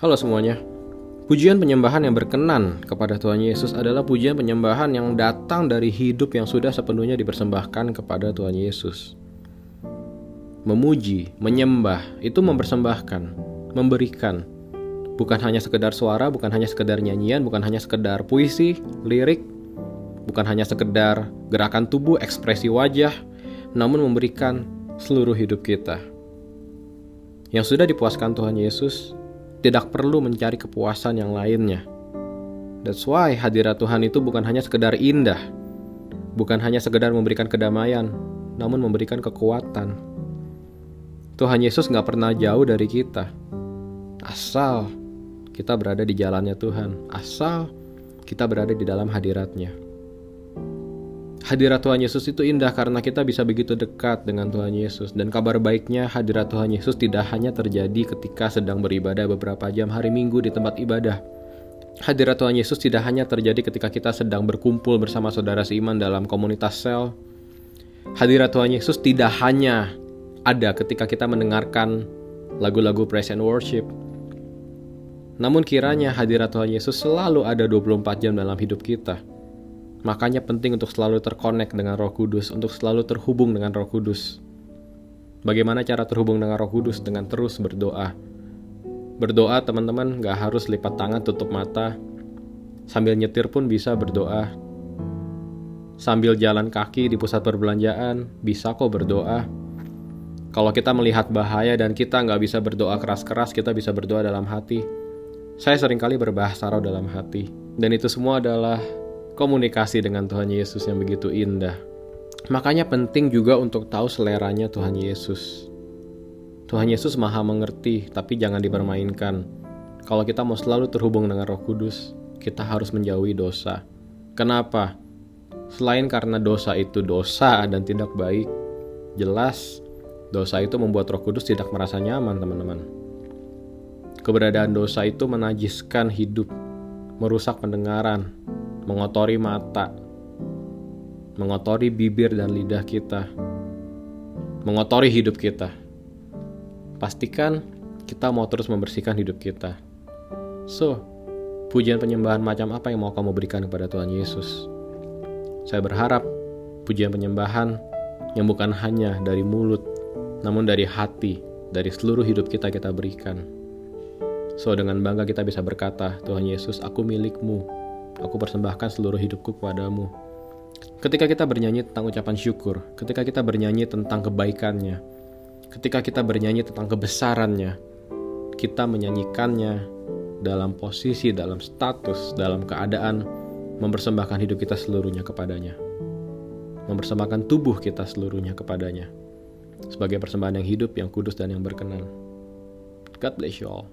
Halo semuanya. Pujian penyembahan yang berkenan kepada Tuhan Yesus adalah pujian penyembahan yang datang dari hidup yang sudah sepenuhnya dipersembahkan kepada Tuhan Yesus. Memuji, menyembah, itu mempersembahkan, memberikan. Bukan hanya sekedar suara, bukan hanya sekedar nyanyian, bukan hanya sekedar puisi, lirik, bukan hanya sekedar gerakan tubuh, ekspresi wajah, namun memberikan seluruh hidup kita. Yang sudah dipuaskan Tuhan Yesus, tidak perlu mencari kepuasan yang lainnya. That's why hadirat Tuhan itu bukan hanya sekedar indah, bukan hanya sekedar memberikan kedamaian, namun memberikan kekuatan. Tuhan Yesus nggak pernah jauh dari kita. Asal kita berada di jalannya Tuhan, asal kita berada di dalam hadiratnya. Hadirat Tuhan Yesus itu indah karena kita bisa begitu dekat dengan Tuhan Yesus. Dan kabar baiknya hadirat Tuhan Yesus tidak hanya terjadi ketika sedang beribadah beberapa jam hari Minggu di tempat ibadah. Hadirat Tuhan Yesus tidak hanya terjadi ketika kita sedang berkumpul bersama saudara seiman dalam komunitas sel. Hadirat Tuhan Yesus tidak hanya ada ketika kita mendengarkan lagu-lagu praise and worship. Namun kiranya hadirat Tuhan Yesus selalu ada 24 jam dalam hidup kita Makanya penting untuk selalu terkonek dengan Roh Kudus, untuk selalu terhubung dengan Roh Kudus. Bagaimana cara terhubung dengan Roh Kudus? Dengan terus berdoa. Berdoa teman-teman gak harus lipat tangan tutup mata. Sambil nyetir pun bisa berdoa. Sambil jalan kaki di pusat perbelanjaan, bisa kok berdoa. Kalau kita melihat bahaya dan kita nggak bisa berdoa keras-keras, kita bisa berdoa dalam hati. Saya sering kali berbahasa roh dalam hati. Dan itu semua adalah komunikasi dengan Tuhan Yesus yang begitu indah. Makanya penting juga untuk tahu seleranya Tuhan Yesus. Tuhan Yesus maha mengerti, tapi jangan dipermainkan. Kalau kita mau selalu terhubung dengan roh kudus, kita harus menjauhi dosa. Kenapa? Selain karena dosa itu dosa dan tidak baik, jelas dosa itu membuat roh kudus tidak merasa nyaman teman-teman. Keberadaan dosa itu menajiskan hidup, merusak pendengaran, mengotori mata, mengotori bibir dan lidah kita, mengotori hidup kita. Pastikan kita mau terus membersihkan hidup kita. So, pujian penyembahan macam apa yang mau kamu berikan kepada Tuhan Yesus? Saya berharap pujian penyembahan yang bukan hanya dari mulut, namun dari hati, dari seluruh hidup kita kita berikan. So, dengan bangga kita bisa berkata, Tuhan Yesus, aku milikmu, Aku persembahkan seluruh hidupku kepadamu. Ketika kita bernyanyi tentang ucapan syukur, ketika kita bernyanyi tentang kebaikannya, ketika kita bernyanyi tentang kebesarannya, kita menyanyikannya dalam posisi, dalam status, dalam keadaan mempersembahkan hidup kita seluruhnya kepadanya. Mempersembahkan tubuh kita seluruhnya kepadanya. Sebagai persembahan yang hidup, yang kudus, dan yang berkenan. God bless you all.